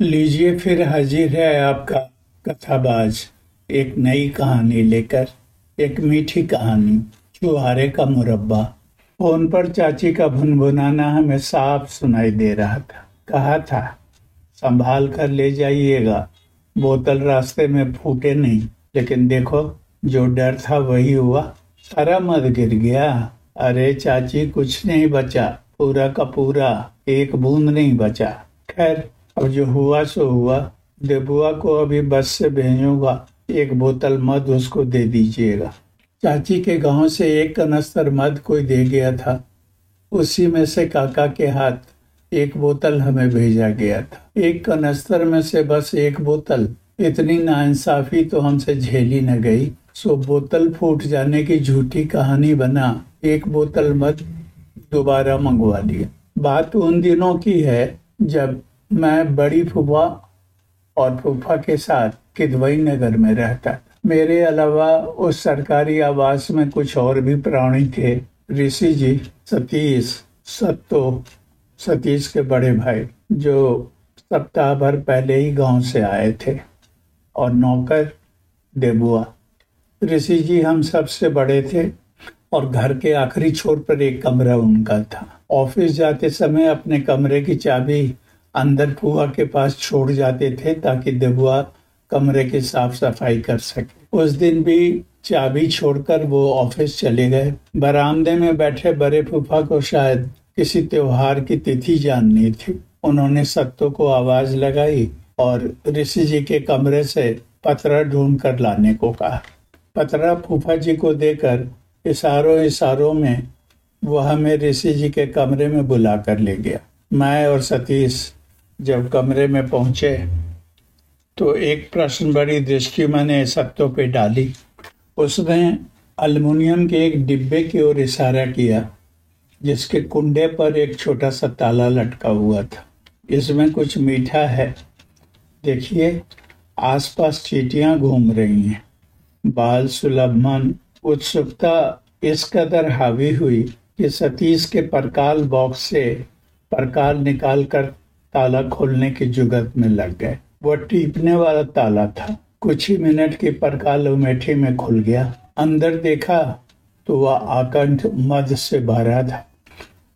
लीजिए फिर हाजिर है आपका कथाबाज। एक नई कहानी लेकर, एक मीठी कहानी चुहारे का मुरब्बा। फ़ोन पर चाची का भुनभुनाना हमें साफ़ सुनाई दे रहा था। कहा था, संभाल कर ले जाइएगा। बोतल रास्ते में फूटे नहीं, लेकिन देखो, जो डर था वही हुआ। सारा मद गिर गया। अरे चाची, कुछ नहीं बचा। पूरा का पूरा, एक बूंद नहीं बचा। खैर अब जो हुआ सो हुआ। देबुआ को अभी बस से भेजूँगा। एक बोतल मद उसको दे दीजिएगा। चाची के गाँव से एक कनस्तर मद कोई दे गया था। उसी में से काका के हाथ एक बोतल हमें भेजा गया था। एक कनस्तर में से बस एक बोतल। इतनी नाइंसाफी तो हमसे झेली न गई। सो बोतल फूट जाने की झूठी कहानी बना। एक बोतल मद दोबारा मंगवा लिया बात उन दिनों की है जब मैं बड़ी फूफा और फूफा के साथ किदवई नगर में रहता मेरे अलावा उस सरकारी आवास में कुछ और भी प्राणी थे। ऋषि जी, सतीश, सत्तो, सतीश के बड़े भाई, जो सप्ताह भर पहले ही गाँव से आए थे, और नौकर देबुआ। ऋषि जी हम सबसे बड़े थे, और घर के आखिरी छोर पर एक कमरा उनका था। ऑफ़िस जाते समय अपने कमरे की चाबी अंदर फुआ के पास छोड़ जाते थे ताकि देबुआ कमरे की साफ़ सफ़ाई कर सके। उस दिन भी चाबी छोड़कर वो ऑफ़िस चले गए। बरामदे में बैठे बड़े फूफा को शायद किसी त्योहार की तिथि जाननी थी। उन्होंने सत्तो को आवाज़ लगाई और ऋषि जी के कमरे से पतरा ढूंढ कर लाने को कहा। पतरा फूफा जी को देकर इशारों इशारों में वह हमें ऋषि जी के कमरे में बुला कर ले गया। मैं और सतीश जब कमरे में पहुँचे तो एक प्रश्न बड़ी दृष्टि मैंने सत्तों पे डाली। उसने अल्मुनियम के एक डिब्बे की ओर इशारा किया, जिसके कुंडे पर एक छोटा सा ताला लटका हुआ था। इसमें कुछ मीठा है। देखिए, आसपास चीटियाँ घूम रही हैं। बाल सुलभ मन, उत्सुकता इस कदर हावी हुई कि सतीश के परकाल बॉक्स से परकाल निकाल कर ताला खोलने की जुगत में लग गए। वह टीपने वाला ताला था। कुछ ही मिनट की परकाल उमेठी में खुल गया। अंदर देखा तो वह आकंठ मद से भरा था।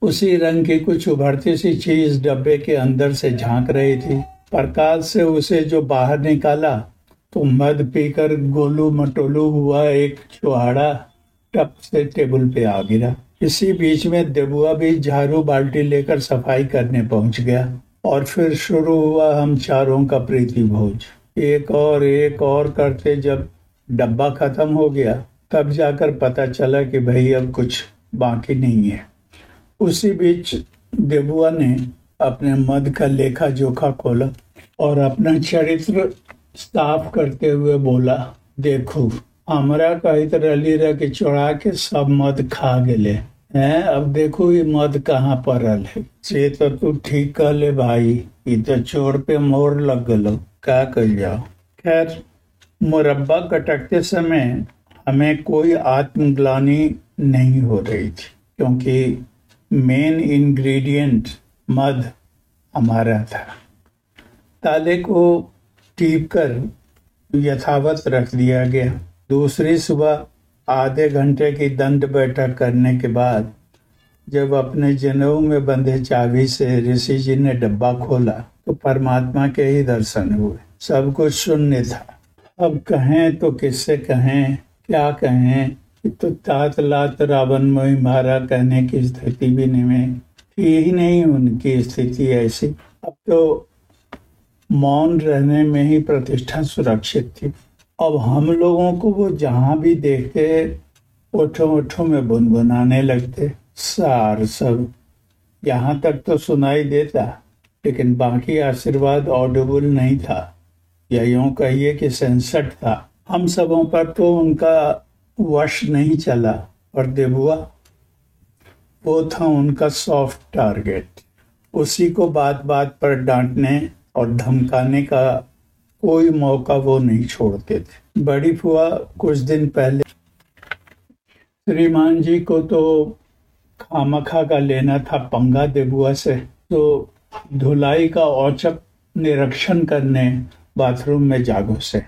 उसी रंग की कुछ उभरती सी चीज़ डब्बे के अंदर से झाँक रही थी। परकाल से उसे जो बाहर निकाला तो मद पीकर गोलू मटोलू हुआ एक चुहाड़ा टप से टेबल पे आ गिरा। इसी बीच में देबुआ भी झाड़ू बाल्टी लेकर सफ़ाई करने पहुँच गया। और फिर शुरू हुआ हम चारों का प्रीति भोज। एक और एक और करते जब डब्बा खत्म हो गया, तब जाकर पता चला कि भाई अब कुछ बाकी नहीं है। उसी बीच देबुआ ने अपने मद का लेखा जोखा खोला और अपना चरित्र साफ़ करते हुए बोला, देखो, हमरा कही रली रह के चढ़ा के सब मद खा गेले। हैं? अब देखो ये मद कहाँ पड़ल है? से तो तू ठीक कह ले भाई। ये तो चोर पे मोर लग गलो क्या कर जाओ? खैर, मुरब्बा कटकते समय हमें कोई आत्मग्लानी नहीं हो रही थी, क्योंकि मेन इंग्रेडिएंट मद हमारा था। ताले को टीप कर यथावत रख दिया गया। दूसरी सुबह आधे घंटे की दंड बैठक करने के बाद, जब अपने जनेऊ में बंधे चाबी से ऋषि जी ने डब्बा खोला तो परमात्मा के ही दर्शन हुए। सब कुछ शून्य था। अब कहें तो किससे कहें, क्या कहें तो तात लात रावण मोही मारा कहने की स्थिति भी नहीं, थी ही नहीं उनकी स्थिति ऐसी। अब तो मौन रहने में ही प्रतिष्ठा सुरक्षित थी। अब हम लोगों को वो जहाँ भी देखते, ओठो ओठो में बुनबुनाने लगते। सार सब। यहाँ तक तो सुनाई देता, लेकिन बाकी आशीर्वाद ऑडिबल नहीं था। या यूँ कहिए कि सेंसट था। हम सबों पर तो उनका वश नहीं चला और देबुआ, वो था उनका सॉफ्ट टारगेट उसी को बात बात पर डांटने और धमकाने का कोई मौका वो नहीं छोड़ते थे। बड़ी फुआ कुछ दिन पहले श्रीमान जी को तो खामखा का लेना था पंगा देबुआ से तो धुलाई का औचक निरीक्षण करने बाथरूम में जागो से।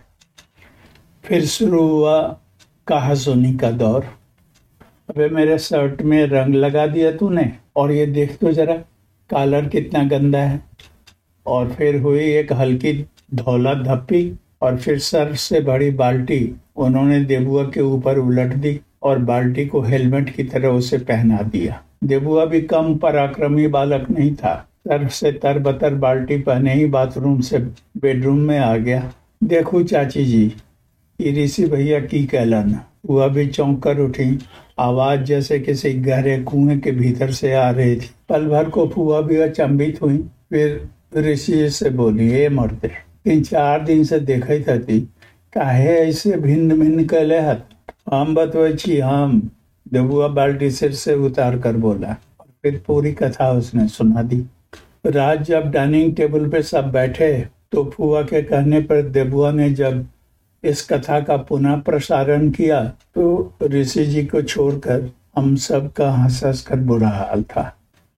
फिर शुरू हुआ कहा सुनी का दौर। अबे मेरे शर्ट में रंग लगा दिया तूने, और ये देख तो जरा, कॉलर कितना गंदा है। और फिर हुई एक हल्की धौला धप्पी और फिर सर से बड़ी बाल्टी उन्होंने देबुआ के ऊपर उलट दी और बाल्टी को हेलमेट की तरह उसे पहना दिया। देबुआ भी कम पराक्रमी बालक नहीं था। सर से तर बतर बाल्टी पहने ही बाथरूम से बेडरूम में आ गया। देखो चाची जी, ये ऋषि भैया की कहलन वह भी चौंक कर उठी। आवाज़ जैसे किसी गहरे कुएँ के भीतर से आ रही थी। पल भर को फुआ भी अचंभित हुई। फिर ऋषि से बोली, ए मरते तीन चार दिन से देखई थी काहे ऐसे भिन्न भिन्न कले हत? हम बतवे हम देबुआ बाल्टी सिर से उतार कर बोला। फिर पूरी कथा उसने सुना दी। रात जब डाइनिंग टेबल पे सब बैठे तो फुआ के कहने पर देबुआ ने जब इस कथा का पुनः प्रसारण किया तो ऋषि जी को छोड़कर हम सब का हंस हंस कर बुरा हाल था।